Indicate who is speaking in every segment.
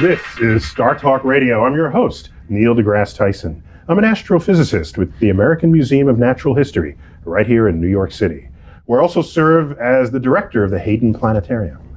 Speaker 1: This is Star Talk Radio. I'm your host, Neil deGrasse Tyson. I'm an astrophysicist with the American Museum of Natural History, right here in New York City. Where I also serve as the director of the Hayden Planetarium.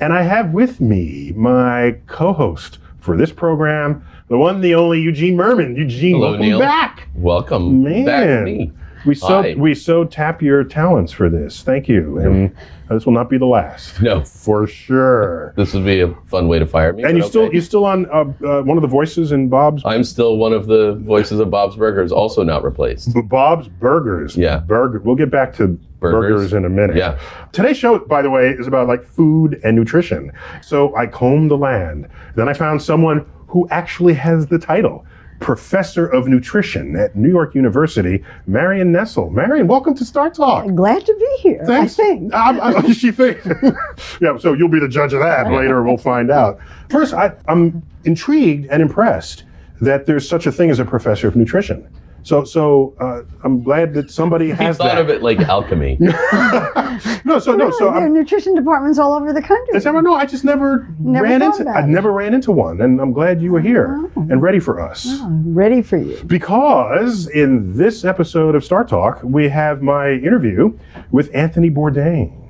Speaker 1: And I have with me my co-host for this program, the one, the only Eugene Mirman. Eugene,
Speaker 2: Hello,
Speaker 1: welcome
Speaker 2: Neil.
Speaker 1: back.
Speaker 2: Welcome
Speaker 1: Man.
Speaker 2: back me.
Speaker 1: We so
Speaker 2: Hi.
Speaker 1: we so tap your talents for this. Thank you, and this will not be the last.
Speaker 2: No.
Speaker 1: for sure.
Speaker 2: This would be a fun way to fire me.
Speaker 1: And you still you still on uh, uh, one of the voices in Bob's
Speaker 2: I'm still one of the voices of Bob's Burgers, also not replaced.
Speaker 1: B- Bob's Burgers.
Speaker 2: Yeah.
Speaker 1: Burger. We'll get back to burgers,
Speaker 2: Burgers.
Speaker 1: in a minute.
Speaker 2: Yeah.
Speaker 1: Today's show, by the way, is about like food and nutrition. So I combed the land. Then I found someone who actually has the title. Professor of Nutrition at New York University, Marion Nestle. Marion, welcome to Star Talk.
Speaker 3: Glad to be here.
Speaker 1: Thanks.
Speaker 3: I think.
Speaker 1: I'm, I'm, she thinks. yeah, so you'll be the judge of that later. We'll find out. First, I, I'm intrigued and impressed that there's such a thing as a professor of nutrition. So, so uh, I'm glad that somebody
Speaker 2: He
Speaker 1: has
Speaker 2: thought
Speaker 1: that.
Speaker 2: of it like alchemy.
Speaker 1: no, so no, so
Speaker 3: there are
Speaker 1: I'm,
Speaker 3: nutrition departments all over the country.
Speaker 1: Is that right? No, I just never,
Speaker 3: Never
Speaker 1: ran
Speaker 3: thought
Speaker 1: into.
Speaker 3: about
Speaker 1: I
Speaker 3: it. Oh.
Speaker 1: never ran into one, and I'm glad you were here and ready for us.
Speaker 3: I'm ready for you.
Speaker 1: Because in this episode of Star Talk, we have my interview with Anthony Bourdain.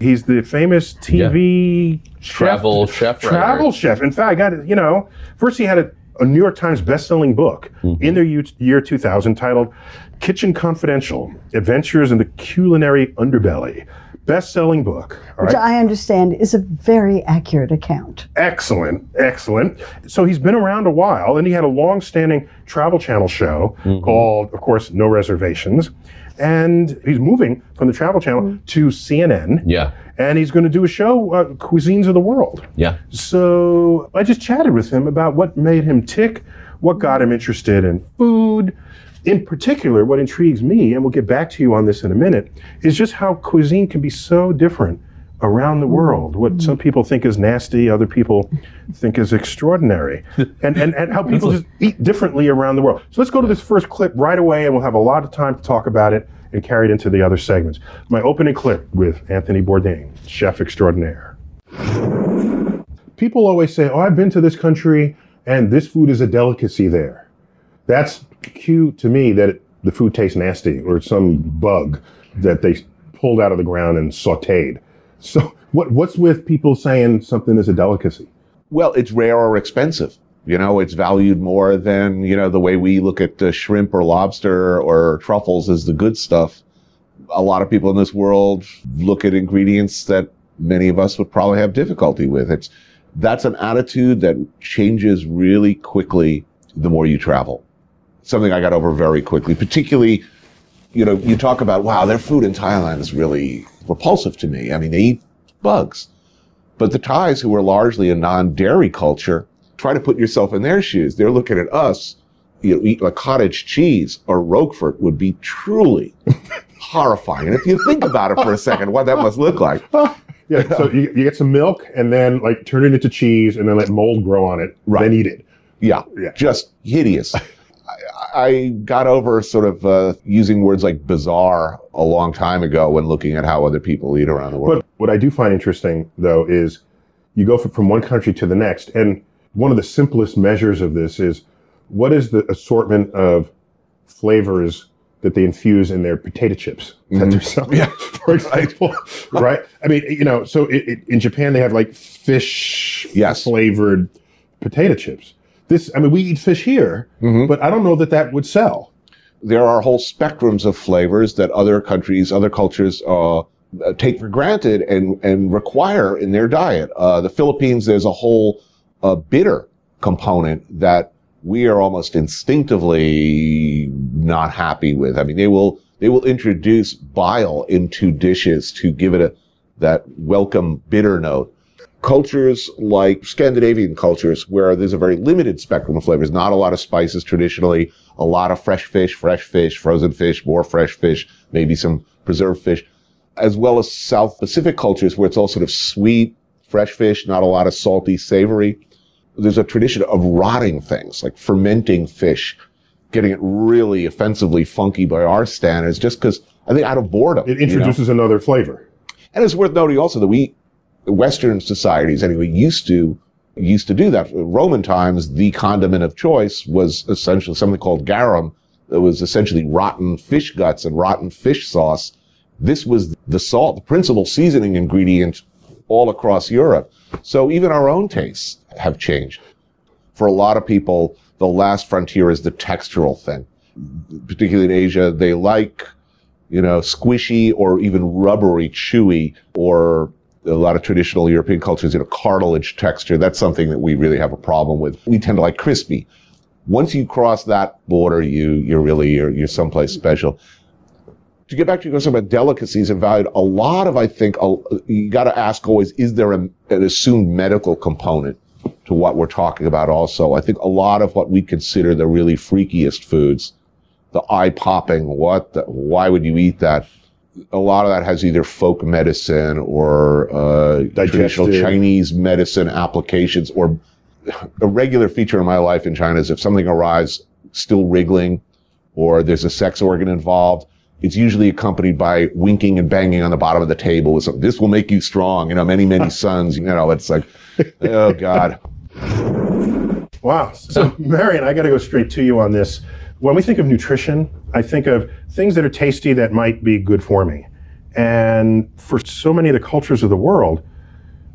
Speaker 1: He's the famous TV chef-
Speaker 2: Travel chef writer.
Speaker 1: travel chef. In fact, I got it. You know, first he had a, a New York Times best-selling book
Speaker 2: Mm-hmm.
Speaker 1: in the year, year 2000 titled "Kitchen Confidential: Adventures in the Culinary Underbelly." Best-selling book. All
Speaker 3: Which
Speaker 1: right.
Speaker 3: I understand is a very accurate account.
Speaker 1: Excellent, excellent. So he's been around a while, and he had a long-standing Travel Channel show called, of course, No Reservations. And he's moving from the Travel Channel to CNN,
Speaker 2: Yeah.
Speaker 1: And he's going to do a show, uh, Cuisines of the World.
Speaker 2: Yeah.
Speaker 1: So I just chatted with him about what made him tick, what got him interested in food. In particular, what intrigues me, and we'll get back to you on this in a minute, is just how cuisine can be so different around the world. What some people think is nasty, other people think is extraordinary. And, and, and how people just eat differently around the world. So let's go to this first clip right away, and we'll have a lot of time to talk about it and carried into the other segments. My opening clip with Anthony Bourdain, chef extraordinaire people always say, "Oh, I've been to this country and this food is a delicacy there." That's cue to me that it, the food tastes nasty or some bug that they pulled out of the ground and sautéed. So, what what's with people saying something is a delicacy?
Speaker 4: Well, it's rare or expensive. You know, it's valued more than, you know, the way we look at uh, shrimp or lobster or truffles as the good stuff. A lot of people in this world look at ingredients that many of us would probably have difficulty with. It's, that's an attitude that changes really quickly the more you travel. Something I got over very quickly, particularly, you know, you talk about, wow, their food in Thailand is really repulsive to me. I mean, they eat bugs. But the Thais, who were largely a non-dairy culture, try to put yourself in their shoes. They're looking at us, you know, eat a cottage cheese or Roquefort would be truly horrifying. And if you think about it for a second, what that must look like.
Speaker 1: Yeah, so you, you get some milk and then like turn it into cheese and then let mold grow on it.
Speaker 4: Right.
Speaker 1: Then eat it.
Speaker 4: Yeah,
Speaker 1: Yeah.
Speaker 4: just hideous. I, I got over sort of uh, using words like bizarre a long time ago when looking at how other people eat around the world.
Speaker 1: But what I do find interesting though is you go from one country to the next, and one of the simplest measures of this is what is the assortment of flavors that they infuse in their potato chips that they're selling,
Speaker 4: Yeah.
Speaker 1: for example, right? I mean, you know, so it, it, in Japan they have like fish
Speaker 4: Yes.
Speaker 1: flavored potato chips. This, I mean, we eat fish here, but I don't know that that would sell.
Speaker 4: there are whole spectrums of flavors that other countries, other cultures, uh, take for granted and, and require in their diet. Uh, the Philippines, there's a whole uh, bitter component that we are almost instinctively not happy with. I mean, they will they will introduce bile into dishes to give it a that welcome bitter note. Cultures like Scandinavian cultures, where there's a very limited spectrum of flavors, not a lot of spices traditionally, a lot of fresh fish, fresh fish, frozen fish, more fresh fish, maybe some preserved fish, as well as South Pacific cultures where it's all sort of sweet, fresh fish, not a lot of salty, savory. There's a tradition of rotting things, like fermenting fish, getting it really offensively funky by our standards, just because I think out of boredom.
Speaker 1: It
Speaker 4: you know?
Speaker 1: introduces another flavor.
Speaker 4: And it's worth noting also that we, Western societies anyway, used to used to do that. In Roman times, the condiment of choice was essentially something called garum. That was essentially rotten fish guts and rotten fish sauce. This was the salt, the principal seasoning ingredient all across Europe. So even our own tastes have changed. For a lot of people, the last frontier is the textural thing. Particularly in Asia, they like you know, squishy or even rubbery, chewy, or a lot of traditional European cultures, you know, cartilage texture. That's something that we really have a problem with. We tend to like crispy. Once you cross that border, you, you're really, you're, you're someplace special. To get back to your question about delicacies and value, a lot of, I think, you got to ask always, is there a, an assumed medical component to what we're talking about also? I think a lot of what we consider the really freakiest foods, the eye popping, what, the, why would you eat that? A lot of that has either folk medicine or uh, traditional Chinese medicine applications. Or a regular feature in my life in China is if something arrives still wriggling, or there's a sex organ involved, it's usually accompanied by winking and banging on the bottom of the table with something. This will make you strong. You know, many many sons. You know, it's like, oh god.
Speaker 1: Wow. So, Marion, I got to go straight to you on this. When we think of nutrition, I think of things that are tasty that might be good for me. And for so many of the cultures of the world,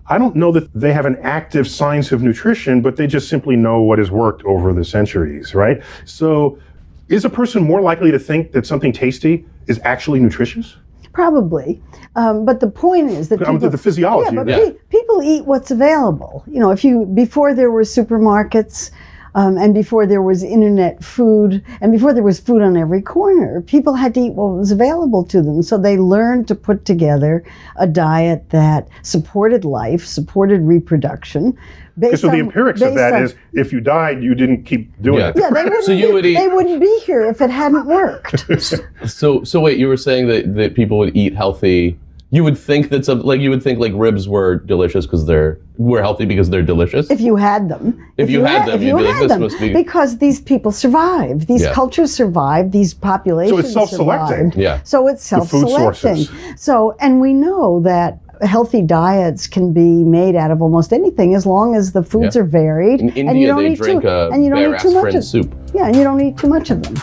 Speaker 1: I don't know that they have an active science of nutrition, but they just simply know what has worked over the centuries, right? So, is a person more likely to think that something tasty is actually nutritious?
Speaker 3: Probably, um, but the point is that
Speaker 1: Um,
Speaker 3: people,
Speaker 1: the physiology
Speaker 3: Yeah, but
Speaker 1: it.
Speaker 3: pe- people eat what's available. You know, if you before there were supermarkets, um, and before there was internet food, and before there was food on every corner, people had to eat what was available to them. So they learned to put together a diet that supported life, supported reproduction. Based
Speaker 1: So the
Speaker 3: on-
Speaker 1: empirics of
Speaker 3: based
Speaker 1: that
Speaker 3: on-
Speaker 1: is if you died, you didn't keep doing
Speaker 2: Yeah.
Speaker 1: it.
Speaker 3: yeah, they wouldn't,
Speaker 2: So you
Speaker 3: be,
Speaker 2: would eat-
Speaker 3: they wouldn't be here if it hadn't worked.
Speaker 2: So, so wait, you were saying that, that people would eat healthy. You would think that some, like you would think like ribs were delicious because they're were healthy because they're delicious.
Speaker 3: if you had them.
Speaker 2: If you had them,
Speaker 3: if
Speaker 2: you'd
Speaker 3: you
Speaker 2: be like, "This
Speaker 3: them."
Speaker 2: must be-
Speaker 3: because these people survived. These
Speaker 2: Yeah.
Speaker 3: cultures survived. These populations So it's
Speaker 1: self-selecting.
Speaker 3: survived.
Speaker 2: Yeah.
Speaker 3: So it's self-selecting.
Speaker 1: sources.
Speaker 3: So, and we know that healthy diets can be made out of almost anything as long as the foods
Speaker 2: Yeah.
Speaker 3: are varied
Speaker 2: In
Speaker 3: and you don't
Speaker 2: they
Speaker 3: eat
Speaker 2: drink
Speaker 3: too,
Speaker 2: uh,
Speaker 3: and you don't eat too much of
Speaker 2: soup.
Speaker 3: Yeah, and you don't eat too much of them.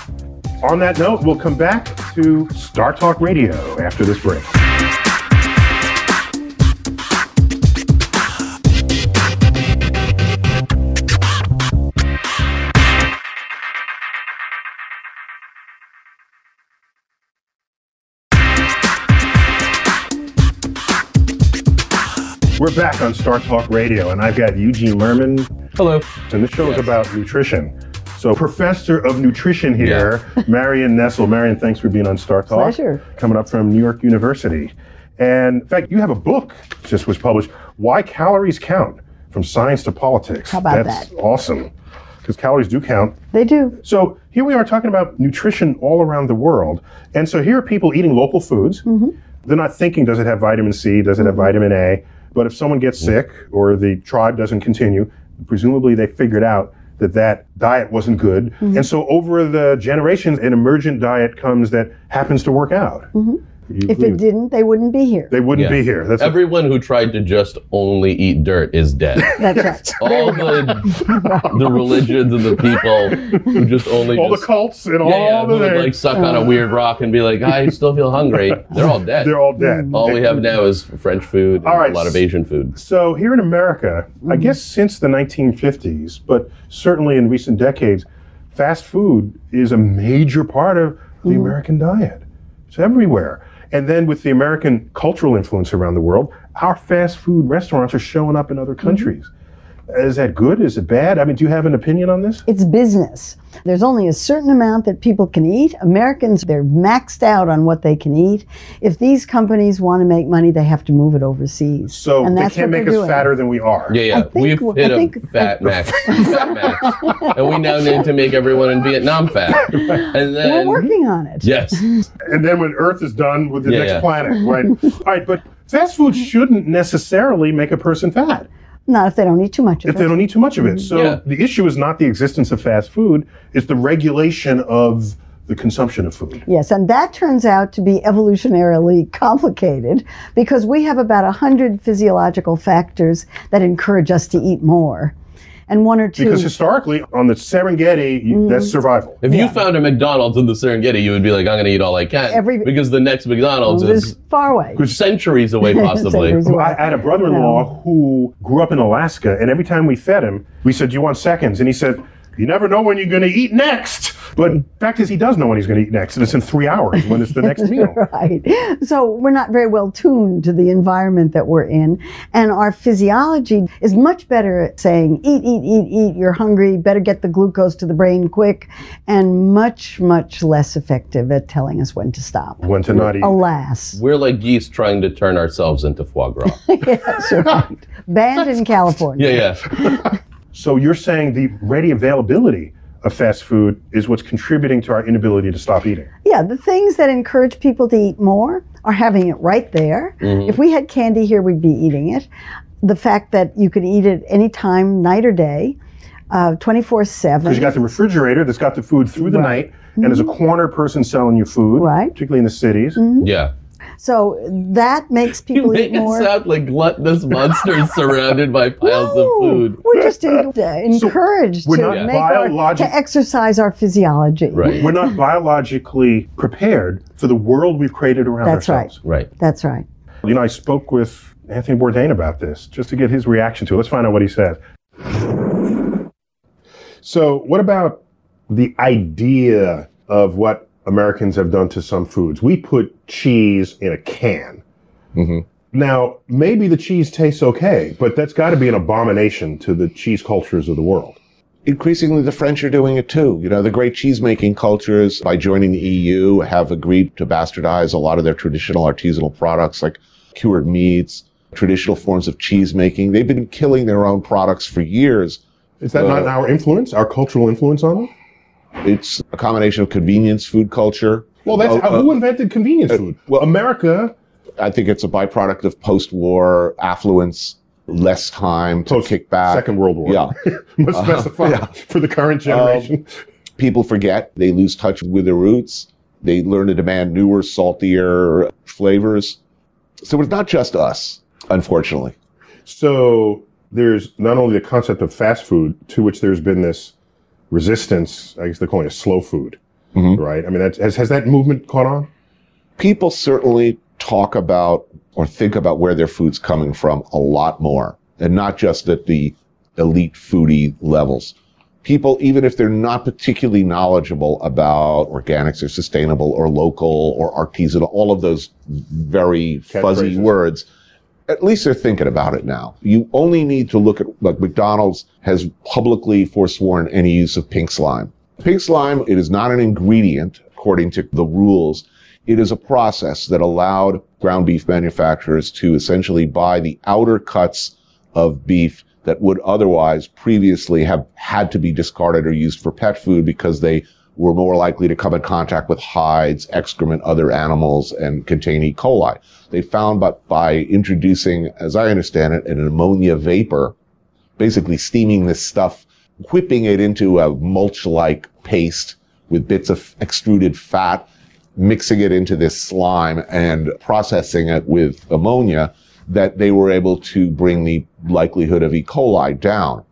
Speaker 1: On that note, we'll come back to Star Talk Radio after this break. We're back on Star Talk Radio, and I've got Eugene Mirman,
Speaker 2: Hello.
Speaker 1: and this show is about nutrition. So, professor of nutrition here, Marion Nestle. Marion, thanks for being on Star Talk.
Speaker 3: Pleasure.
Speaker 1: Coming up from New York University. And in fact, you have a book just was published, Why Calories Count from science to politics.
Speaker 3: How about
Speaker 1: That's
Speaker 3: that?
Speaker 1: awesome. Because calories do count.
Speaker 3: They do.
Speaker 1: So here we are talking about nutrition all around the world. And so here are people eating local foods.
Speaker 3: Mm-hmm.
Speaker 1: They're not thinking, does it have vitamin C? Does it have vitamin A? But if someone gets sick or the tribe doesn't continue, presumably they figured out that that diet wasn't good.
Speaker 3: Mm-hmm.
Speaker 1: And so over the generations, an emergent diet comes that happens to work out.
Speaker 3: Mm-hmm. If it didn't, they wouldn't be here.
Speaker 1: they wouldn't
Speaker 2: Yeah.
Speaker 1: be here. That's
Speaker 2: Everyone who tried to just only eat dirt is dead.
Speaker 3: That's right.
Speaker 2: all the the religions and the people who just only
Speaker 1: all the cults and
Speaker 2: yeah,
Speaker 1: all
Speaker 2: yeah,
Speaker 1: the
Speaker 2: who would like suck on a weird rock and be like, I still feel hungry. They're all dead.
Speaker 1: They're all dead.
Speaker 2: all we have now is French food and
Speaker 1: All right.
Speaker 2: a lot of Asian food.
Speaker 1: So here in America, I mm. guess since the 1950s, but certainly in recent decades, fast food is a major part of the mm. American diet. It's everywhere. And then with the American cultural influence around the world, our fast food restaurants are showing up in other mm-hmm. countries. Is that good? Is it bad? I mean, do you have an opinion on this?
Speaker 3: It's business. There's only a certain amount that people can eat. Americans, they're maxed out on what they can eat. If these companies want to make money, they have to move it overseas.
Speaker 1: So
Speaker 3: and
Speaker 1: they can't make us
Speaker 3: doing.
Speaker 1: fatter than we are.
Speaker 2: Yeah, yeah.
Speaker 3: think-
Speaker 2: We've
Speaker 3: I
Speaker 2: hit a
Speaker 3: think-
Speaker 2: fat max. fat max. And we now need to make everyone in Vietnam fat. And then, We're
Speaker 3: working on it.
Speaker 2: Yes.
Speaker 1: and then when Earth is done with the
Speaker 2: Yeah,
Speaker 1: next
Speaker 2: yeah.
Speaker 1: planet, right? All right, but fast food shouldn't necessarily make a person fat
Speaker 3: Not if they don't eat too much of
Speaker 1: if
Speaker 3: it.
Speaker 1: If they don't eat too much of it. Mm-hmm. So
Speaker 2: Yeah.
Speaker 1: the issue is not the existence of fast food; it's the regulation of the consumption of food.
Speaker 3: Yes, and that turns out to be evolutionarily complicated because we have about 100 physiological factors that encourage us to eat more. And one or two.
Speaker 1: Because historically, on the Serengeti, you- mm-hmm. that's survival.
Speaker 2: If you found a McDonald's in the Serengeti, you would be like, I'm going to eat all I can.
Speaker 3: Every-
Speaker 2: because the next McDonald's
Speaker 3: is
Speaker 2: is
Speaker 3: far away.
Speaker 2: centuries away, possibly.
Speaker 3: Centuries away.
Speaker 1: I I had a brother-in-law who grew up in Alaska, and every time we fed him, we said, "Do you want seconds?" And he said, "You never know when you're going to eat next." But fact is, he does know when he's going to eat next, and it's in three hours when it's the next meal.
Speaker 3: Right. So we're not very well tuned to the environment that we're in. And our physiology is much better at saying, eat, eat, eat, eat, you're hungry, better get the glucose to the brain quick, and much, much less effective at telling us when to stop.
Speaker 1: When to not eat.
Speaker 3: Alas.
Speaker 2: We're like geese trying to turn ourselves into foie gras.
Speaker 3: Yes, right. Banned in California.
Speaker 2: yeah, yeah.
Speaker 1: So you're saying the ready availability of fast food is what's contributing to our inability to stop eating.
Speaker 3: Yeah, the things that encourage people to eat more are having it right there. Mm-hmm. If we had candy here, we'd be eating it. The fact that you could eat it any time, night or day, uh, 24
Speaker 1: Because
Speaker 3: 7.
Speaker 1: you got the refrigerator that's got the food through the night, and there's a mm-hmm. corner person selling you food,
Speaker 3: Right.
Speaker 1: particularly in the cities. Mm-hmm.
Speaker 2: Yeah.
Speaker 3: So that makes
Speaker 2: You
Speaker 3: people
Speaker 2: make
Speaker 3: eat more.
Speaker 2: us sound like gluttonous monsters surrounded by piles of food.
Speaker 3: We're just en- uh, encouraged
Speaker 1: we're
Speaker 3: to
Speaker 1: not
Speaker 3: make our, to exercise our physiology.
Speaker 2: Right.
Speaker 1: We're not biologically prepared for the world we've created around
Speaker 3: That's right.
Speaker 1: ourselves.
Speaker 2: Right.
Speaker 3: That's right.
Speaker 1: You know, I spoke with Anthony Bourdain about this just to get his reaction to it. Let's find out what he says. So, what about the idea of what Americans have done to some foods? We put cheese in a can. Mm-hmm. Now, maybe the cheese tastes okay, but that's got to be an abomination to the cheese cultures of the world.
Speaker 4: increasingly the French are doing it too. You know, the great cheese making cultures by joining the EU have agreed to bastardize a lot of their traditional artisanal products like cured meats, traditional forms of cheese making. They've been killing their own products for years.
Speaker 1: Is that not uh, our influence, our cultural influence on them?
Speaker 4: It's a combination of convenience food culture.
Speaker 1: Well, that's
Speaker 4: uh,
Speaker 1: how,
Speaker 4: uh,
Speaker 1: who invented convenience uh, food?
Speaker 4: well-
Speaker 1: America
Speaker 4: I think it's a byproduct of post-war affluence, less time to
Speaker 1: post
Speaker 4: kick back.
Speaker 1: Second World War.
Speaker 4: Yeah.
Speaker 1: must uh-huh. specify
Speaker 4: yeah.
Speaker 1: for the current um, generation.
Speaker 4: people forget they lose touch with their roots they learn to demand newer saltier flavors so it's not just us unfortunately
Speaker 1: so there's not only the concept of fast food, to which there's been this resistance. I guess they're calling it slow food,
Speaker 4: Mhm.
Speaker 1: right? I mean, that's, has has that movement caught on?
Speaker 4: people certainly talk about or think about where their food's coming from a lot more and not just at the elite foodie levels people even if they're not particularly knowledgeable about organics or sustainable or local or artisanal all of those very fuzzy
Speaker 1: Catchphrases.
Speaker 4: words at least they're thinking about it now. You only need to look at, like McDonald's has publicly forsworn any use of pink slime. Pink slime, it is not an ingredient according to the rules. It is a process that allowed ground beef manufacturers to essentially buy the outer cuts of beef that would otherwise previously have had to be discarded or used for pet food because they were more likely to come in contact with hides, excrement, other animals, and contain E. coli. They found but by introducing, as I understand it, an ammonia vapor, basically steaming this stuff, whipping it into a mulch-like paste with bits of extruded fat, mixing it into this slime and processing it with ammonia, that they were able to bring the likelihood of E. coli down.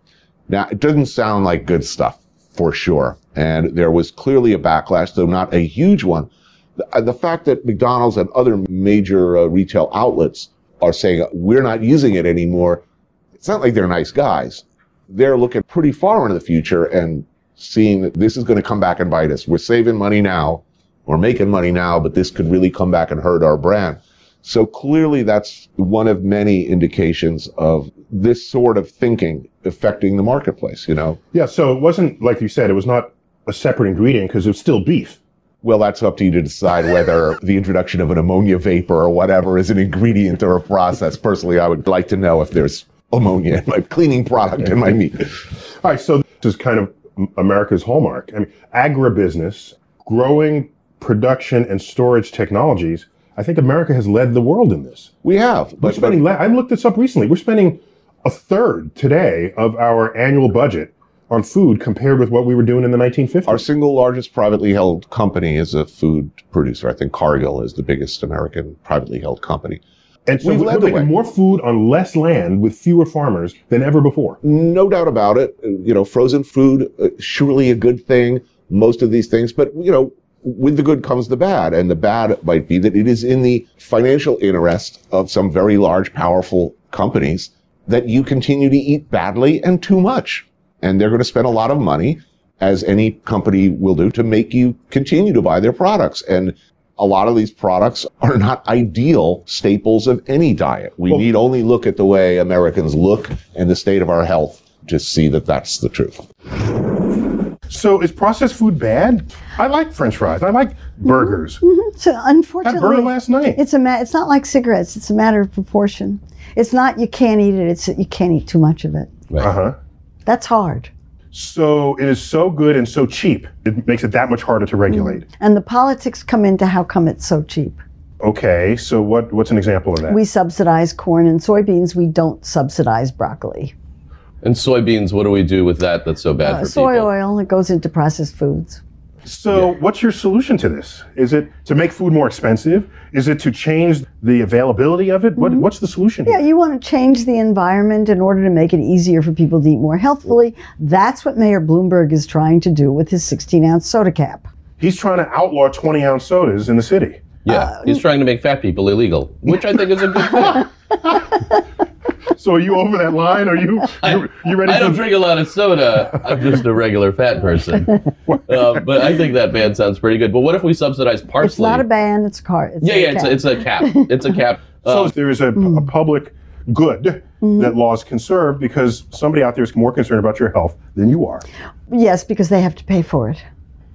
Speaker 4: Now, it doesn't sound like good stuff for sure. And there was clearly a backlash, though not a huge one. The, the fact that McDonald's and other major uh, retail outlets are saying we're not using it anymore, it's not like they're nice guys. They're looking pretty far into the future and seeing that this is going to come back and bite us. We're saving money now. We're making money now, but this could really come back and hurt our brand. So clearly that's one of many indications of this sort of thinking affecting the marketplace, you know?
Speaker 1: Yeah, so it wasn't, like you said, it was not a separate ingredient because it was still beef.
Speaker 4: Well, that's up to you to decide whether the introduction of an ammonia vapor or whatever is an ingredient or a process. Personally, I would like to know if there's ammonia in my cleaning product in my meat.
Speaker 1: All right, so this is kind of America's hallmark. I mean, agribusiness, growing production and storage technologies. I think America has led the world in this.
Speaker 4: We have.
Speaker 1: We're spending,
Speaker 4: but
Speaker 1: I looked this up recently. We're spending a third today of our annual budget on food compared with what we were doing in the 1950s.
Speaker 4: our single largest privately held company is a food producer. I think Cargill is the biggest American privately held company.
Speaker 1: and so
Speaker 4: we've
Speaker 1: we're making more food on less land with fewer farmers than ever before.
Speaker 4: No doubt about it. You know, frozen food, uh, surely a good thing. Most of these things, but you know, with the good comes the bad. And the bad might be that it is in the financial interest of some very large, powerful companies that you continue to eat badly and too much. And they're going to spend a lot of money, as any company will do, to make you continue to buy their products. And a lot of these products are not ideal staples of any diet. We need only look at the way Americans look and the state of our health to see that that's the truth.
Speaker 1: So is processed food bad? I like French fries. I like mm-hmm. burgers. Mm-hmm.
Speaker 3: So
Speaker 1: Had
Speaker 3: unfortunately,
Speaker 1: burger last night.
Speaker 3: it's a ma- it's not like cigarettes. It's a matter of proportion. It's not you can't eat it. It's you can't eat too much of it.
Speaker 1: Uh huh.
Speaker 3: That's hard.
Speaker 1: So it is so good and so cheap. It makes it that much harder to regulate. Mm.
Speaker 3: And the politics come into how come it's so cheap.
Speaker 1: Okay, so what what's an example of that?
Speaker 3: We subsidize corn and soybeans. We don't subsidize broccoli.
Speaker 2: And soybeans, what do we do with that that's so bad
Speaker 3: Uh,
Speaker 2: for
Speaker 3: soy
Speaker 2: people?
Speaker 3: Soy oil, it goes into processed foods.
Speaker 1: so what's your solution to this? Is it to make food more expensive? Is it to change the availability of it? What, what's the solution?
Speaker 3: Yeah,
Speaker 1: here?
Speaker 3: you want to change the environment in order to make it easier for people to eat more healthfully. That's what Mayor Bloomberg is trying to do with his 16 ounce soda cap.
Speaker 1: He's trying to outlaw 20 ounce sodas in the city.
Speaker 2: Yeah,
Speaker 3: Uh,
Speaker 2: he's trying to make fat people illegal, which I think is a good thing.
Speaker 1: So are you over that line? Are you you, you ready
Speaker 2: I don't
Speaker 1: to
Speaker 2: drink a lot of soda. I'm just a regular fat person. Uh, but I think that ban sounds pretty good. But what if we subsidize parsley?
Speaker 3: It's not a ban, it's a car. It's
Speaker 2: yeah,
Speaker 3: a
Speaker 2: yeah, it's
Speaker 3: cap.
Speaker 2: a, it's a cap. It's a cap.
Speaker 1: So
Speaker 2: Uh,
Speaker 1: there is a, a public good that laws can serve because somebody out there is more concerned about your health than you are.
Speaker 3: yes, because they have to pay for it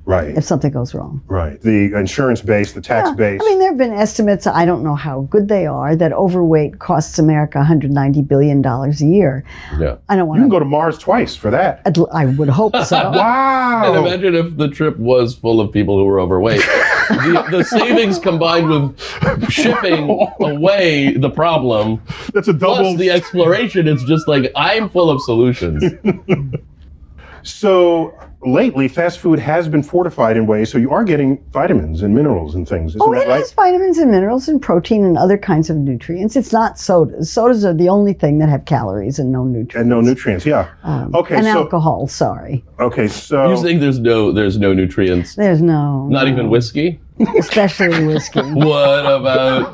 Speaker 1: Right.
Speaker 3: if something goes wrong.
Speaker 1: Right. The insurance base, the tax base.
Speaker 3: I mean, there have been estimates, I don't know how good they are, that overweight costs America $190 billion a year.
Speaker 2: yeah.
Speaker 3: I don't want
Speaker 1: you can
Speaker 3: to,
Speaker 1: go to Mars twice for that.
Speaker 3: I would hope so. wow.
Speaker 2: And
Speaker 1: Wow.
Speaker 2: imagine if the trip was full of people who were overweight. the, the savings combined with shipping away the problem,
Speaker 1: That's a double.
Speaker 2: plus the exploration, it's just like I'm full of solutions.
Speaker 1: so lately, fast food has been fortified in ways so you are getting vitamins and minerals and things. Isn't
Speaker 3: Oh,
Speaker 1: that
Speaker 3: it
Speaker 1: right?
Speaker 3: has vitamins and minerals and protein and other kinds of nutrients. It's not sodas. Sodas are the only thing that have calories and no nutrients.
Speaker 1: And no nutrients. Yeah. Um, okay.
Speaker 3: and
Speaker 1: so
Speaker 3: alcohol, sorry.
Speaker 1: okay. So
Speaker 2: You think there's no there's no nutrients?
Speaker 3: There's no.
Speaker 2: Not
Speaker 3: no,
Speaker 2: even whiskey?
Speaker 3: Especially whiskey.
Speaker 2: What about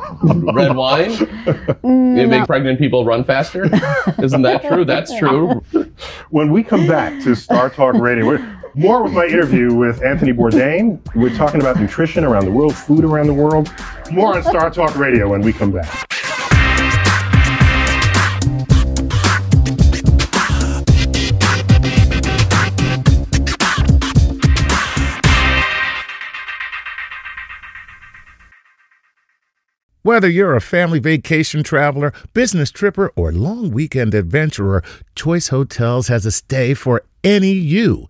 Speaker 2: red wine? Mm, it make pregnant people run faster? Isn't that true? That's true.
Speaker 1: when we come back to Star Talk Radio, we're, more with my interview with Anthony Bourdain. We're talking about nutrition around the world, food around the world. More on Star Talk Radio when we come back.
Speaker 5: Whether you're a family vacation traveler, business tripper, or long weekend adventurer, Choice Hotels has a stay for any you.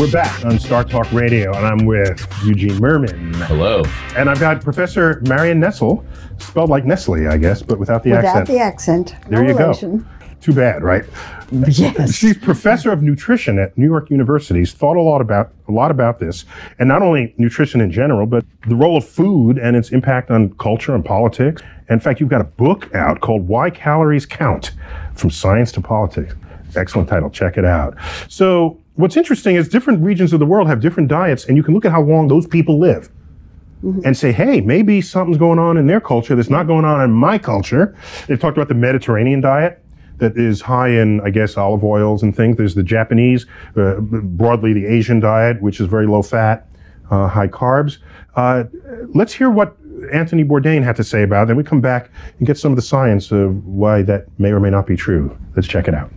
Speaker 1: We're back on Star Talk Radio, and I'm with Eugene Mirman.
Speaker 2: Hello.
Speaker 1: And I've got Professor Marion Nestle, spelled like Nestle, I guess, but without the
Speaker 3: Without
Speaker 1: accent.
Speaker 3: Without the accent.
Speaker 1: There
Speaker 3: no
Speaker 1: you go. Too bad, right?
Speaker 3: Yes.
Speaker 1: She's professor of nutrition at New York University. She's thought a lot about a lot about this, and not only nutrition in general, but the role of food and its impact on culture and politics. In fact, you've got a book out called "Why Calories Count: From Science to Politics." Excellent title. Check it out. So, what's interesting is different regions of the world have different diets, and you can look at how long those people live. And say, hey, maybe something's going on in their culture that's not going on in my culture. They've talked about the Mediterranean diet, that is high in, I guess, olive oils and things. There's the Japanese, uh, broadly the Asian diet, which is very low fat, uh, high carbs. Uh, let's hear what Anthony Bourdain had to say about it. Then we come back and get some of the science of why that may or may not be true. Let's check it out.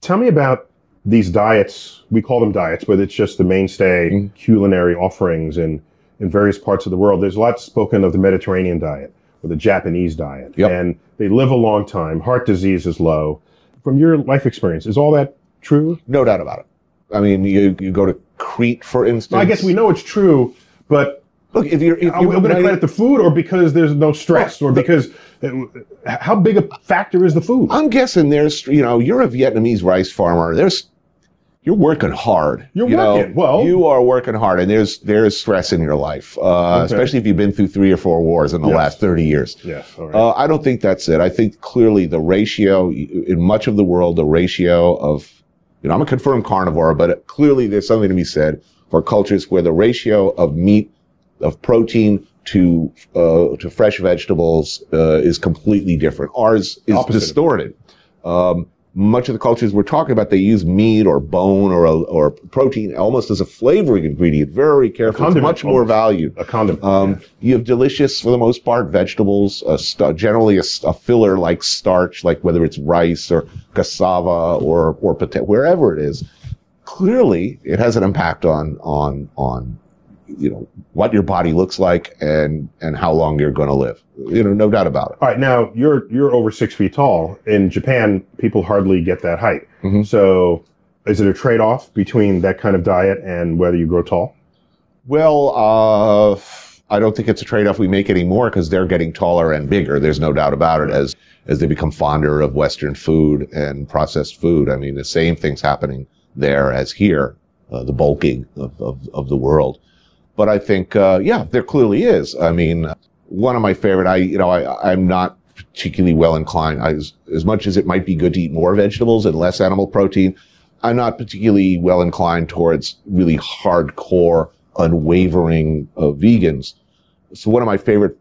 Speaker 1: Tell me about these diets. We call them diets, but it's just the mainstay culinary offerings in, in various parts of the world. There's a lot spoken of the Mediterranean diet or the Japanese diet.
Speaker 4: Yep.
Speaker 1: And they live a long time. Heart disease is low. From your life experience, is all that true?
Speaker 4: No doubt about it. I mean, you, you go to Crete, for instance.
Speaker 1: I guess we know it's true, but
Speaker 4: Look, if you're, if
Speaker 1: are we
Speaker 4: you're
Speaker 1: going to credit the food or because there's no stress or because uh, how big a factor is the food?
Speaker 4: I'm guessing there's, you know, you're a Vietnamese rice farmer. There's, you're working hard.
Speaker 1: You're
Speaker 4: you know.
Speaker 1: working. Well-
Speaker 4: you are working hard, and there's there's stress in your life, uh, especially if you've been through three or four wars in the
Speaker 1: Yes.
Speaker 4: last 30 years.
Speaker 1: Yes, all right.
Speaker 4: Uh, I don't think that's it. I think clearly the ratio in much of the world, the ratio of, you know, I'm a confirmed carnivore, but clearly there's something to be said for cultures where the ratio of meat, of protein to uh, to fresh vegetables uh, is completely different. Ours is
Speaker 1: Opposite.
Speaker 4: distorted. Um, much of the cultures we're talking about, they use meat or bone or or protein almost as a flavoring ingredient, very carefully. It's much more valued.
Speaker 1: a condiment.
Speaker 4: Um, You have delicious, for the most part, vegetables, uh, st- generally a filler like starch, like whether it's rice or cassava or, or potato, wherever it is. Clearly, it has an impact on, on, on, you know, what your body looks like and, and how long you're going to live. You know, no doubt about it.
Speaker 1: All right, now you're you're over six feet tall. In Japan, people hardly get that height.
Speaker 4: Mhm.
Speaker 1: So, is it a trade off between that kind of diet and whether you grow tall?
Speaker 4: Well, uh, I don't think it's a trade-off we make anymore because they're getting taller and bigger. There's no doubt about it as as they become fonder of Western food and processed food. I mean, the same thing's happening there as here, uh, the bulking of, of, of the world. But I think, uh, yeah, there clearly is. I mean, one of my favorite, I, you know, I, I'm not particularly well inclined. I, as, as much as it might be good to eat more vegetables and less animal protein, I'm not particularly well inclined towards really hardcore, unwavering uh, vegans. So one of my favorite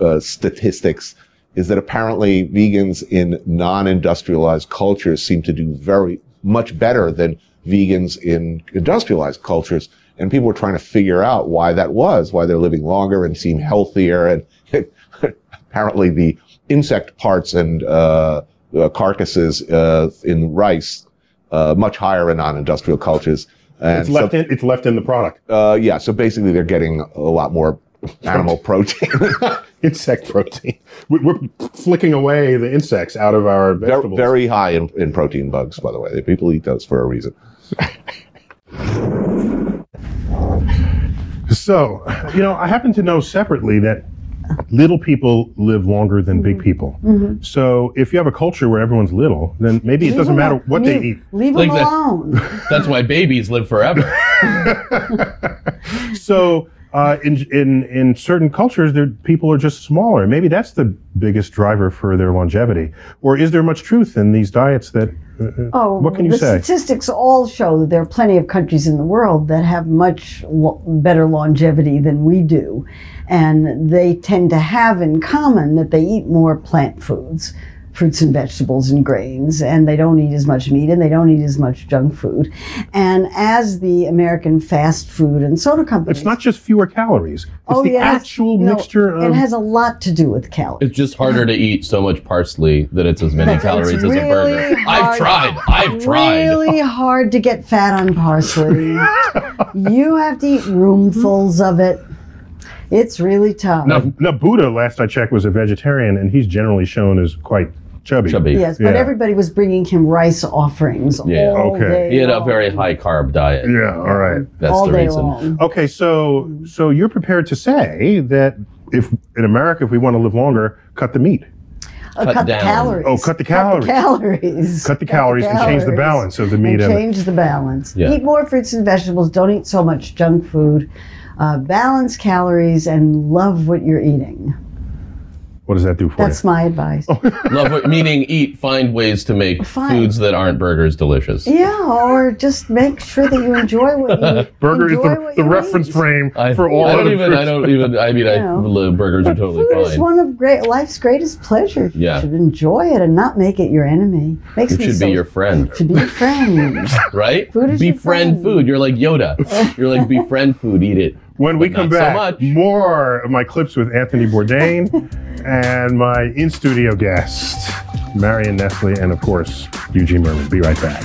Speaker 4: uh, statistics is that apparently vegans in non-industrialized cultures seem to do very much better than vegans in industrialized cultures. And people were trying to figure out why that was, why they're living longer and seem healthier. And apparently the insect parts and uh, uh, carcasses uh, in rice uh, much higher in non-industrial cultures. And
Speaker 1: It's left in it's left in the product.
Speaker 4: uh, yeah, so basically they're getting a lot more animal protein.
Speaker 1: Insect protein. We- We're flicking away the insects out of our vegetables.
Speaker 4: very high in, in protein bugs, by the way. People eat those for a reason.
Speaker 1: So, you know, I happen to know separately that little people live longer than big mm-hmm. people. Mm-hmm. So if you have a culture where everyone's little, then maybe it doesn't matter
Speaker 3: al-
Speaker 1: what they eat.
Speaker 3: Leave
Speaker 2: Like
Speaker 3: them
Speaker 2: that.
Speaker 3: alone.
Speaker 2: That's why babies live forever.
Speaker 1: So uh, in in in certain cultures, people are just smaller. Maybe that's the biggest driver for their longevity. Or is there much truth in these diets that? uh, uh,
Speaker 3: Oh,
Speaker 1: what can you
Speaker 3: the
Speaker 1: say?
Speaker 3: statistics all show that there are plenty of countries in the world that have much lo- better longevity than we do. And they tend to have in common that they eat more plant foods, fruits and vegetables and grains, and they don't eat as much meat and they don't eat as much junk food. And as the American fast food and soda companies.
Speaker 1: It's not just fewer calories. It's
Speaker 3: Oh,
Speaker 1: the
Speaker 3: yes.
Speaker 1: actual
Speaker 3: No,
Speaker 1: mixture of.
Speaker 3: It has a lot to do with calories.
Speaker 2: It's just harder to eat so much parsley that it's as many
Speaker 3: It's
Speaker 2: calories as a
Speaker 3: really
Speaker 2: burger. I've tried. I've tried.
Speaker 3: Really hard to get fat on parsley. you have to eat roomfuls of it. It's really tough.
Speaker 1: now, now, Buddha, last I checked, was a vegetarian, and he's generally shown as quite chubby.
Speaker 2: Chubby.
Speaker 3: Yes, but
Speaker 1: Yeah.
Speaker 3: everybody was bringing him rice offerings
Speaker 2: Yeah.
Speaker 3: all
Speaker 1: Okay.
Speaker 3: day
Speaker 2: He had a very high carb diet.
Speaker 1: Yeah. All right.
Speaker 2: That's
Speaker 3: all
Speaker 2: the
Speaker 3: day
Speaker 2: reason.
Speaker 3: long.
Speaker 1: Okay. So, so you're prepared to say that if in America, if we want to live longer, cut the meat,
Speaker 3: Uh,
Speaker 2: Cut
Speaker 3: cut the calories.
Speaker 1: Oh, cut the calories.
Speaker 3: Cut the calories.
Speaker 1: cut the calories, and change the balance of the meat
Speaker 3: and
Speaker 1: and,
Speaker 3: change the balance.
Speaker 2: Yeah.
Speaker 3: Eat more fruits and vegetables. Don't eat so much junk food. Uh, balance calories and love what you're eating.
Speaker 1: What does that do for you?
Speaker 3: That's my advice. Oh.
Speaker 2: Love what, meaning eat, find ways to make
Speaker 3: Fine.
Speaker 2: foods that aren't burgers delicious.
Speaker 3: Yeah, or just make sure that you enjoy what you
Speaker 1: Burger is
Speaker 3: enjoy
Speaker 1: the,
Speaker 3: what
Speaker 1: the
Speaker 3: you
Speaker 1: reference
Speaker 3: eat.
Speaker 1: frame
Speaker 2: I,
Speaker 1: for all
Speaker 2: I don't
Speaker 1: other
Speaker 2: even.
Speaker 1: foods.
Speaker 2: I don't even. I mean, I
Speaker 3: know.
Speaker 2: live burgers are totally
Speaker 3: Food is
Speaker 2: fine.
Speaker 3: one of great life's greatest pleasures.
Speaker 2: Yeah.
Speaker 3: You should enjoy it and not make it your enemy. Makes
Speaker 2: It
Speaker 3: me
Speaker 2: should
Speaker 3: so,
Speaker 2: be your friend,
Speaker 3: should be your friend.
Speaker 2: right?
Speaker 3: Food is your
Speaker 2: befriend
Speaker 3: friend.
Speaker 2: food. You're like Yoda. You're like befriend food. Eat it.
Speaker 1: When we come
Speaker 2: so
Speaker 1: back,
Speaker 2: much.
Speaker 1: more of my clips with Anthony Bourdain and my in studio guest, Marion Nestle, and of course, Eugene Mirman. Be right back.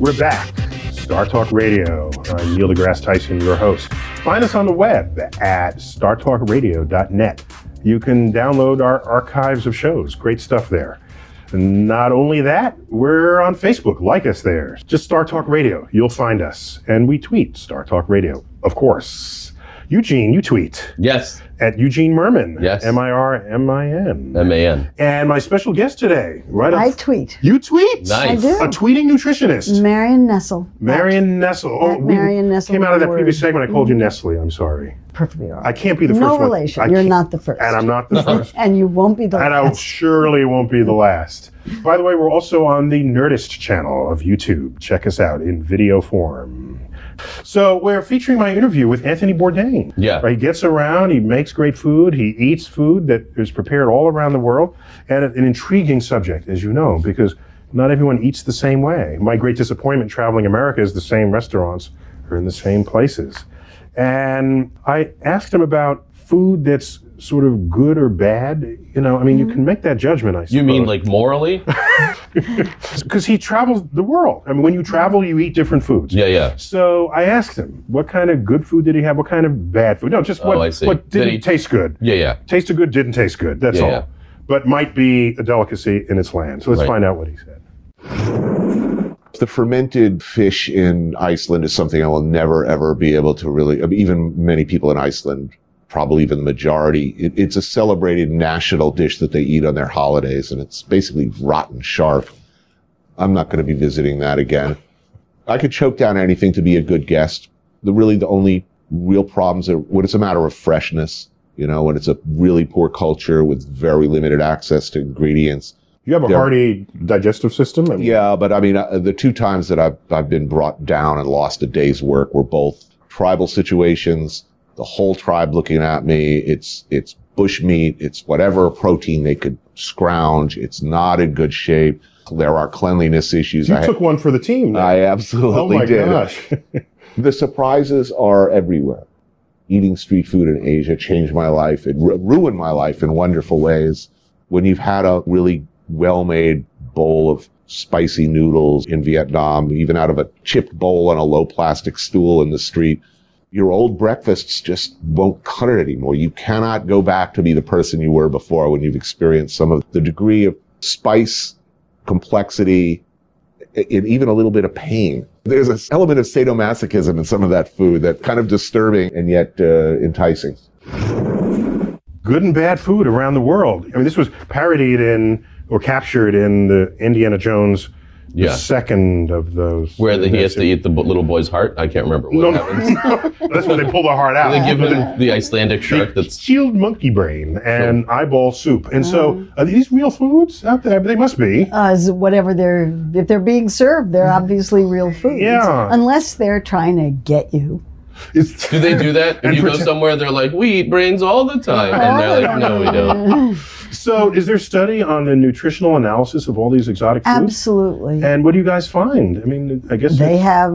Speaker 1: We're back. Star Talk Radio. I'm Neil deGrasse Tyson, your host. Find us on the web at startalkradio.net. You can download our archives of shows. Great stuff there. Not only that, we're on Facebook. Like us there. Just Star Talk Radio. You'll find us. And we tweet Star Talk Radio, of course. Eugene, you tweet
Speaker 2: Yes.
Speaker 1: at Eugene Mirman.
Speaker 2: Yes.
Speaker 1: M I R M I N.
Speaker 2: M A N.
Speaker 1: And my special guest today, right
Speaker 3: I
Speaker 1: up.
Speaker 3: tweet.
Speaker 1: You tweet?
Speaker 2: Nice.
Speaker 3: I do.
Speaker 1: A tweeting nutritionist.
Speaker 3: Marion Nestle.
Speaker 1: Marion Nestle. Oh,
Speaker 3: At
Speaker 1: we
Speaker 3: Marion Nestle
Speaker 1: came out of that
Speaker 3: one
Speaker 1: previous segment. I called you mm-hmm. Nestle. I'm sorry.
Speaker 3: Perfectly all right.
Speaker 1: I can't be the
Speaker 3: no
Speaker 1: first No
Speaker 3: relation.
Speaker 1: I
Speaker 3: You're
Speaker 1: can't-
Speaker 3: the first.
Speaker 1: And I'm not the first.
Speaker 3: And you won't be the last.
Speaker 1: and I
Speaker 3: last.
Speaker 1: surely won't be the last. By the way, we're also on the Nerdist channel of YouTube. Check us out in video form. So we're featuring my interview with Anthony Bourdain.
Speaker 2: Yeah.
Speaker 1: Right, He gets around, he makes great food, he eats food that is prepared all around the world, and an intriguing subject, as you know, because not everyone eats the same way. My great disappointment traveling America is the same restaurants are in the same places. And I asked him about food that's sort of good or bad. You know, I mean, you mm-hmm. can make that judgment, I suppose.
Speaker 2: You mean like morally?
Speaker 1: because he travels the world. I mean, when you mm-hmm. travel, you eat different foods.
Speaker 2: Yeah, yeah.
Speaker 1: So I asked him, what kind of good food did he have? What kind of bad food? No, just oh, what,
Speaker 2: Oh, I see.
Speaker 1: what
Speaker 2: Did
Speaker 1: didn't
Speaker 2: he-
Speaker 1: taste good.
Speaker 2: Yeah, yeah.
Speaker 1: Tasted good, didn't taste good. That's
Speaker 2: Yeah,
Speaker 1: all.
Speaker 2: yeah.
Speaker 1: But might be a delicacy in its land. So let's
Speaker 2: Right.
Speaker 1: find out what he said.
Speaker 4: The fermented fish in Iceland is something I will never ever be able to really, I mean, even many people in Iceland, probably even the majority, it, it's a celebrated national dish that they eat on their holidays and it's basically rotten sharp. I'm not going to be visiting that again. I could choke down anything to be a good guest. The really, the only real problems are when it's a matter of freshness, you know, when it's a really poor culture with very limited access to ingredients.
Speaker 1: You have a
Speaker 4: Yeah.
Speaker 1: hearty digestive system? I mean,
Speaker 4: Yeah, but I mean, uh, the two times that I've, I've been brought down and lost a day's work were both tribal situations. The whole tribe looking at me. It's, it's bush meat. It's whatever protein they could scrounge. It's not in good shape. There are cleanliness issues.
Speaker 1: You
Speaker 4: I,
Speaker 1: took one for the team. then.
Speaker 4: I absolutely did.
Speaker 1: oh my
Speaker 4: did.
Speaker 1: gosh.
Speaker 4: The surprises are everywhere. Eating street food in Asia changed my life. It ru- ruined my life in wonderful ways. When you've had a really well-made bowl of spicy noodles in Vietnam, even out of a chipped bowl on a low plastic stool in the street, your old breakfasts just won't cut it anymore. You cannot go back to be the person you were before when you've experienced some of the degree of spice, complexity, and even a little bit of pain. There's an element of sadomasochism in some of that food that kind of disturbing and yet uh, enticing.
Speaker 1: Good and bad food around the world. I mean, this was parodied in or captured in the Indiana Jones, the
Speaker 2: Yeah.
Speaker 1: second of those.
Speaker 2: Where the, he has to eat the bo- little boy's heart. I can't remember what
Speaker 1: No,
Speaker 2: happens.
Speaker 1: no. That's when they pull the heart out.
Speaker 2: They give him the Icelandic shark that's
Speaker 1: Shield monkey brain and eyeball soup. And so, are these real foods out there? They must be.
Speaker 3: Uh, whatever they're if they're being served, they're obviously real foods.
Speaker 1: Yeah.
Speaker 3: Unless they're trying to get you.
Speaker 1: It's,
Speaker 2: Do they do that? If
Speaker 1: And
Speaker 2: you go somewhere, they're like, we eat brains all the time. And they're like, no, we don't.
Speaker 1: So, is there study on the nutritional analysis of all these exotic foods?
Speaker 3: Absolutely.
Speaker 1: And what do you guys find? I mean, I guess
Speaker 3: They have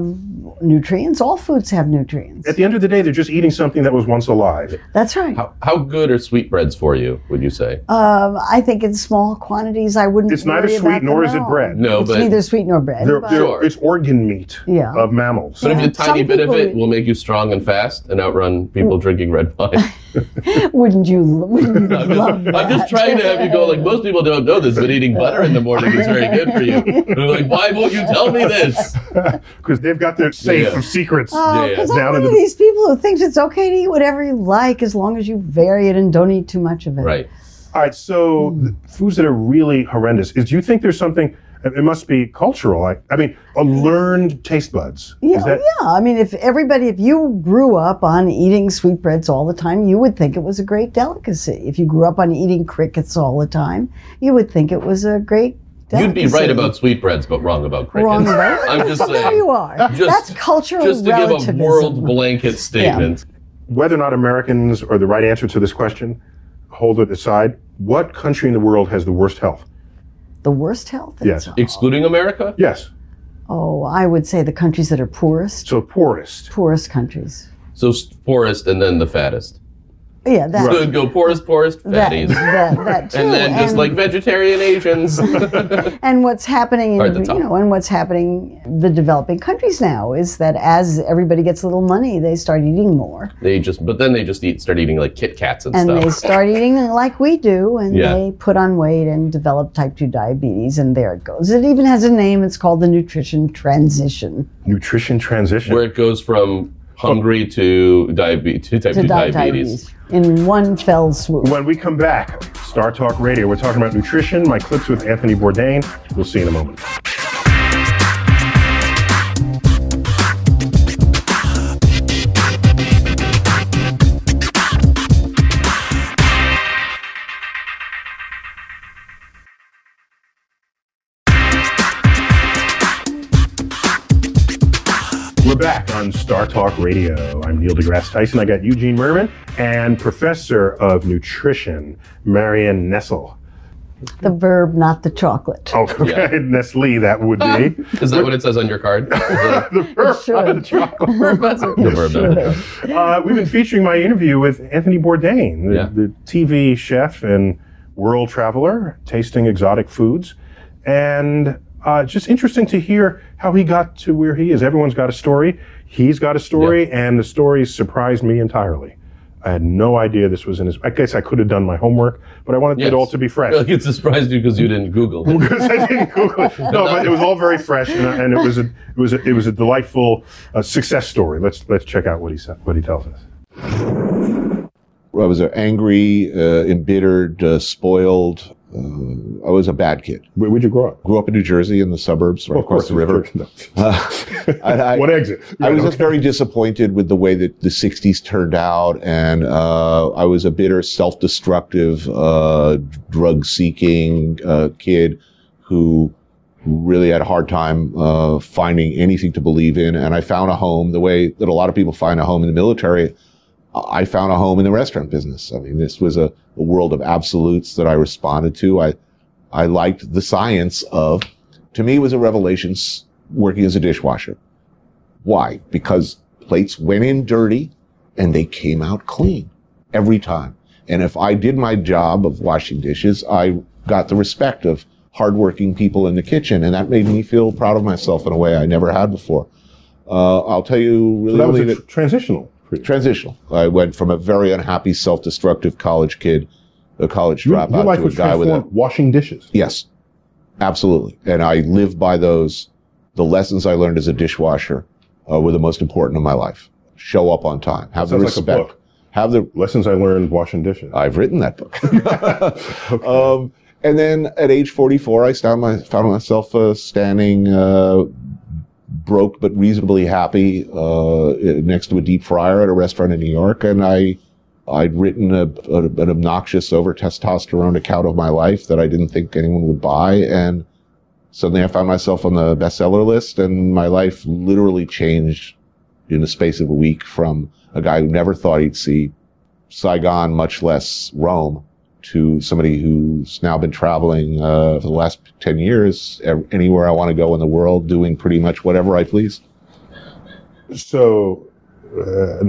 Speaker 3: nutrients. All foods have nutrients.
Speaker 1: at the end of the day, they're just eating something that was once alive.
Speaker 3: That's right.
Speaker 2: How, how good are sweetbreads for you, would you say?
Speaker 3: Um, I think in small quantities, I wouldn't.
Speaker 1: It's neither sweet
Speaker 3: about
Speaker 1: nor is it bread.
Speaker 2: No,
Speaker 3: it's
Speaker 2: but
Speaker 3: neither sweet nor bread.
Speaker 1: They're, they're,
Speaker 2: Sure.
Speaker 1: It's organ meat
Speaker 3: Yeah.
Speaker 1: of mammals.
Speaker 2: but if a tiny
Speaker 3: Some
Speaker 2: bit of
Speaker 3: people-
Speaker 2: it will make you strong and fast and outrun people drinking red wine.
Speaker 3: wouldn't you? Wouldn't you
Speaker 2: I'm
Speaker 3: love
Speaker 2: just,
Speaker 3: that?
Speaker 2: I'm just trying to have you go like most people don't know this, but eating butter in the morning is very good for you. They're like, why won't you tell me this?
Speaker 1: Because they've got their safe
Speaker 2: Yeah.
Speaker 1: of secrets.
Speaker 3: Oh,
Speaker 2: Yeah,
Speaker 3: because I'm
Speaker 1: in
Speaker 3: one
Speaker 1: the-
Speaker 3: these people who thinks it's okay to eat whatever you like as long as you vary it and don't eat too much of it.
Speaker 2: Right.
Speaker 1: All right, so
Speaker 3: hmm.
Speaker 1: the foods that are really horrendous. Is do you think there's something? It must be cultural. I, I mean, a learned taste buds.
Speaker 3: Yeah,
Speaker 1: Is that,
Speaker 3: yeah. I mean, if everybody, if you grew up on eating sweetbreads all the time, you would think it was a great delicacy. If you grew up on eating crickets all the time, you would think it was a great
Speaker 2: You'd be right about sweetbreads, but wrong about crickets.
Speaker 3: Wrong about
Speaker 2: I'm just
Speaker 3: So there
Speaker 2: saying.
Speaker 3: you are.
Speaker 2: Just-
Speaker 3: That's cultural
Speaker 2: Just to give a world blanket statement.
Speaker 1: Whether or not Americans are the right answer to this question, hold it aside. What country in the world has the worst health?
Speaker 3: the worst health.
Speaker 1: Yes.
Speaker 2: Excluding America?
Speaker 1: Yes.
Speaker 3: Oh, I would say the countries that are poorest,
Speaker 1: So poorest.
Speaker 3: poorest countries.
Speaker 2: So poorest and then the fattest.
Speaker 3: Yeah, that.
Speaker 2: So it'd go poorest, poorest, fatties.
Speaker 3: that, that too.
Speaker 2: and then just like vegetarian Asians.
Speaker 3: and what's happening in
Speaker 2: the
Speaker 3: you know and what's happening the developing countries now is that as everybody gets a little money they start eating more
Speaker 2: they just, but then they just eat, start eating like Kit Kats and, stuff.
Speaker 3: and they start eating like we do and
Speaker 2: Yeah.
Speaker 3: they put on weight and develop type 2 diabetes and there it goes it even has a name it's called the nutrition transition
Speaker 1: Nutrition transition.
Speaker 2: Where it goes from hungry to diabetes, to type
Speaker 3: to
Speaker 2: 2
Speaker 3: di-
Speaker 2: diabetes.
Speaker 3: in one fell swoop
Speaker 1: When we come back, Star Talk Radio, we're talking about nutrition. My clips with Anthony Bourdain. We'll see you in a moment. On Star Talk Radio. I'm Neil deGrasse Tyson. I got Eugene Mirman and Professor of Nutrition, Marion Nestle.
Speaker 3: the verb not the chocolate
Speaker 1: Oh, okay. Nestle, that would be.
Speaker 2: Is that what it says on your card? the
Speaker 1: the verb,
Speaker 3: should.
Speaker 1: not the chocolate.
Speaker 2: verb, not the chocolate.
Speaker 1: Uh, we've been featuring my interview with Anthony Bourdain, the,
Speaker 2: Yeah.
Speaker 1: the TV chef and world traveler, tasting exotic foods. And uh, just interesting to hear how he got to where he is. Everyone's got a story. He's got a story, and the story surprised me entirely. I had no idea this was in his. I guess I could have done my homework, but I wanted
Speaker 2: Yes.
Speaker 1: it all to be fresh.
Speaker 2: Like it surprised you because you didn't Google.
Speaker 1: because I didn't Google it. No, but it was all very fresh, and, and it was a it was a, it was a delightful uh, success story. Let's let's check out what he said, what he tells us.
Speaker 4: I was an angry, uh, embittered, uh, spoiled. Uh, I was a bad kid.
Speaker 1: Where, would you grow up?
Speaker 4: Grew up in New Jersey in the suburbs, right
Speaker 1: Of
Speaker 4: across the river.
Speaker 1: No.
Speaker 4: I, I,
Speaker 1: What exit?
Speaker 4: I was
Speaker 1: Right,
Speaker 4: just very disappointed with the way that the 60s turned out. And uh, I was a bitter, self destructive, uh, drug seeking uh, kid who really had a hard time uh, finding anything to believe in. And I found a home the way that a lot of people find a home in the military. I found a home in the restaurant business. I mean, this was a, a world of absolutes that I responded to. I, I liked the science of, to me, it was a revelation working as a dishwasher. Why? Because plates went in dirty and they came out clean every time. And if I did my job of washing dishes, I got the respect of hardworking people in the kitchen. And that made me feel proud of myself in a way I never had before. Uh, I'll tell you
Speaker 1: So
Speaker 4: really
Speaker 1: that was a tr- transitional for for you?
Speaker 4: Transitional. I went from a very unhappy, self-destructive college kid, a college
Speaker 1: Your,
Speaker 4: dropout,
Speaker 1: your life
Speaker 4: to a
Speaker 1: was
Speaker 4: guy with a
Speaker 1: washing dishes.
Speaker 4: Yes, absolutely. And I live by those. The lessons I learned as a dishwasher uh, were the most important of my life. Show up on time. Have the
Speaker 1: like
Speaker 4: respect.
Speaker 1: book.
Speaker 4: Have the.
Speaker 1: Lessons I learned washing dishes.
Speaker 4: I've written that book. um, and then at age 44, I found, my, found myself uh, standing uh, broke but reasonably happy uh, next to a deep fryer at a restaurant in New York, and I. I'd written a, a, an obnoxious over testosterone account of my life that I didn't think anyone would buy, and suddenly I found myself on the bestseller list, and my life literally changed in the space of a week from a guy who never thought he'd see Saigon, much less Rome, to somebody who's now been traveling uh, for the last 10 years anywhere I want to go in the world, doing pretty much whatever I please.
Speaker 1: So, uh,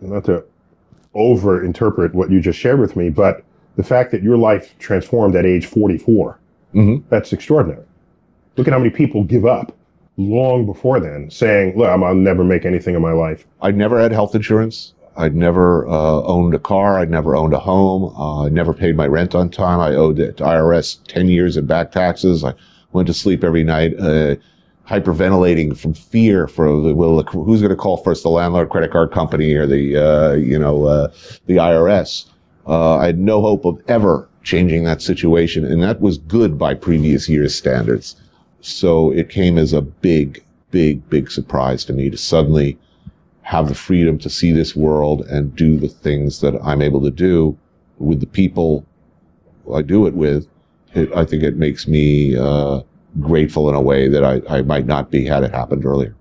Speaker 1: not to over interpret what you just shared with me, but the fact that your life transformed at age 44,
Speaker 4: Mhm.
Speaker 1: that's extraordinary. Look at how many people give up long before then, saying, Look, I'm, I'll never make anything in my life.
Speaker 4: I'd never had health insurance. I'd never uh, owned a car. I'd never owned a home. Uh, I never paid my rent on time. I owed to IRS 10 years in back taxes. I went to sleep every night, uh, hyperventilating from fear for the, well, who's going to call first, the landlord credit card company or the, uh, you know, uh, the IRS. Uh, I had no hope of ever changing that situation. And that was good by previous year's standards. So it came as a big, big, big surprise to me to suddenly have the freedom to see this world and do the things that I'm able to do with the people I do it with. It, I think it makes me uh, grateful in a way that I, I might not be had it happened earlier.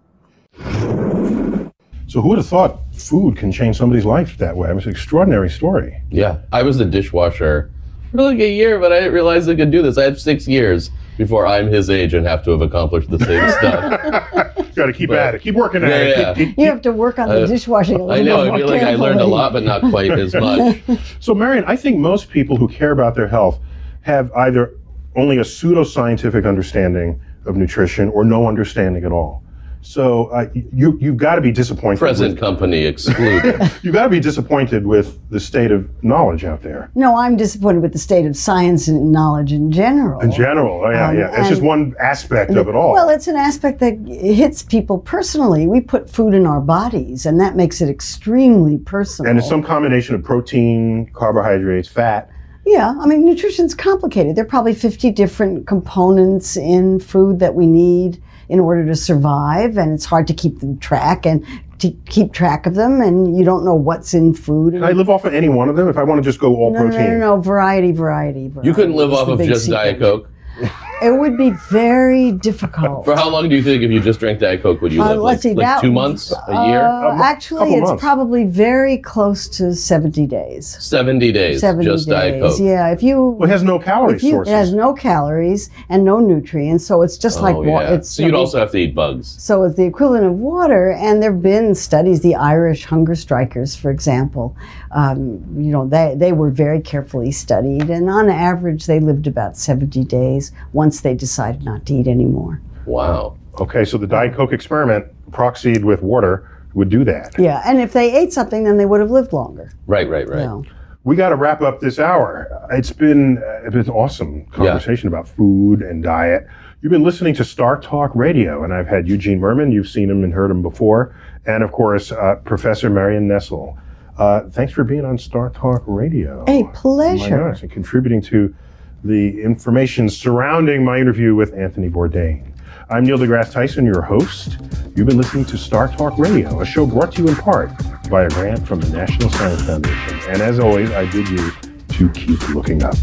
Speaker 1: So, who would have thought food can change somebody's life that way? It's an extraordinary story.
Speaker 2: Yeah, I was the dishwasher for like a year, but I didn't realize I could do this. I have six years before I'm his age and have to have accomplished the same stuff.
Speaker 1: You got to keep
Speaker 2: But-
Speaker 1: at it. Keep working at
Speaker 2: Yeah,
Speaker 1: it.
Speaker 2: yeah.
Speaker 1: Keep- keep-
Speaker 3: You have to work on the
Speaker 2: Uh,
Speaker 3: dishwashing a little
Speaker 2: I know.
Speaker 3: bit
Speaker 2: I feel like I learned a lot, but not quite as much.
Speaker 1: So, Marion, I think most people who care about their health have either only a pseudoscientific understanding of nutrition or no understanding at all. So, uh, you you've got to be disappointed.
Speaker 2: Present
Speaker 1: With,
Speaker 2: company excluded.
Speaker 1: you've got to be disappointed with the state of knowledge out there
Speaker 3: No, I'm disappointed with the state of science and knowledge in general.
Speaker 1: in general. Oh, yeah,
Speaker 3: Um,
Speaker 1: yeah. It's just one aspect of it all.
Speaker 3: Well, it's an aspect that hits people personally. We put food in our bodies, and that makes it extremely personal.
Speaker 1: and it's some combination of protein, carbohydrates, fat.
Speaker 3: Yeah, I mean, nutrition's complicated. There are probably 50 different components in food that we need in order to survive, and it's hard to keep them track and to keep track of them, and you don't know what's in food.
Speaker 1: Can I live off of any one of them if I want to just go all
Speaker 3: no, no,
Speaker 1: protein?
Speaker 3: no, no, no, variety, variety, variety.
Speaker 2: You couldn't live
Speaker 3: is
Speaker 2: off of
Speaker 3: big
Speaker 2: just Diet. Coke.
Speaker 3: It would be very difficult.
Speaker 2: For how long do you think if you just drank Diet Coke would you
Speaker 3: Uh,
Speaker 2: live?
Speaker 3: let's
Speaker 2: like,
Speaker 3: see,
Speaker 2: like
Speaker 3: that-
Speaker 2: two months, a year,
Speaker 3: Uh, actually, it's
Speaker 1: months.
Speaker 3: probably very close to 70 days.
Speaker 2: seventy days,
Speaker 3: 70
Speaker 2: just Diet. Coke.
Speaker 3: Yeah, if you
Speaker 1: Well, it has no calorie
Speaker 3: if you,
Speaker 1: sources.
Speaker 3: it has no calories and no nutrients, so it's just like
Speaker 2: oh
Speaker 3: wa-
Speaker 2: yeah. so you'd also have to eat bugs.
Speaker 3: so it's the equivalent of water. And there have been studies, the Irish hunger strikers, for example. Um, you know, they they were very carefully studied, and on average, they lived about seventy days once they decided not to eat anymore.
Speaker 2: Wow.
Speaker 1: Okay, so the Diet Coke experiment, proxied with water, would do that.
Speaker 3: Yeah, and if they ate something, then they would have lived longer.
Speaker 2: Right, right, right.
Speaker 3: You know.
Speaker 1: We got to wrap up this hour. It's been uh, it's been an awesome conversation about food and diet. You've been listening to Star Talk Radio, and I've had Eugene Mirman. You've seen him and heard him before, and of course, uh, Professor Marion Nestle. Uh, thanks for being on Star Talk Radio.
Speaker 3: A
Speaker 1: Oh my
Speaker 3: pleasure.
Speaker 1: gosh, and contributing to the information surrounding my interview with Anthony Bourdain. I'm Neil deGrasse Tyson, your host. You've been listening to Star Talk Radio, a show brought to you in part by a grant from the National Science Foundation. And as always, I bid you to keep looking up.